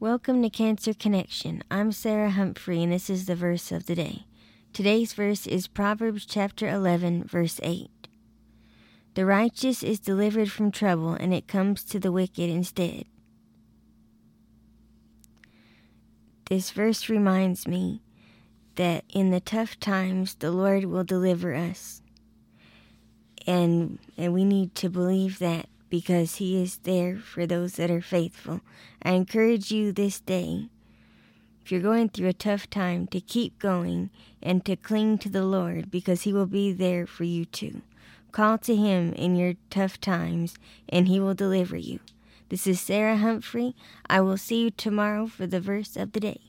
Welcome to Cancer Connection. I'm Sarah Humphrey, and this is the verse of the day. Today's verse is Proverbs chapter 11, verse 8. The righteous is delivered from trouble, and it comes to the wicked instead. This verse reminds me that in the tough times, the Lord will deliver us. And, and we need to believe that because He is there for those that are faithful. I encourage you this day, if you're going through a tough time, to keep going and to cling to the Lord because He will be there for you too. Call to Him in your tough times and He will deliver you. This is Sarah Humphrey. I will see you tomorrow for the verse of the day.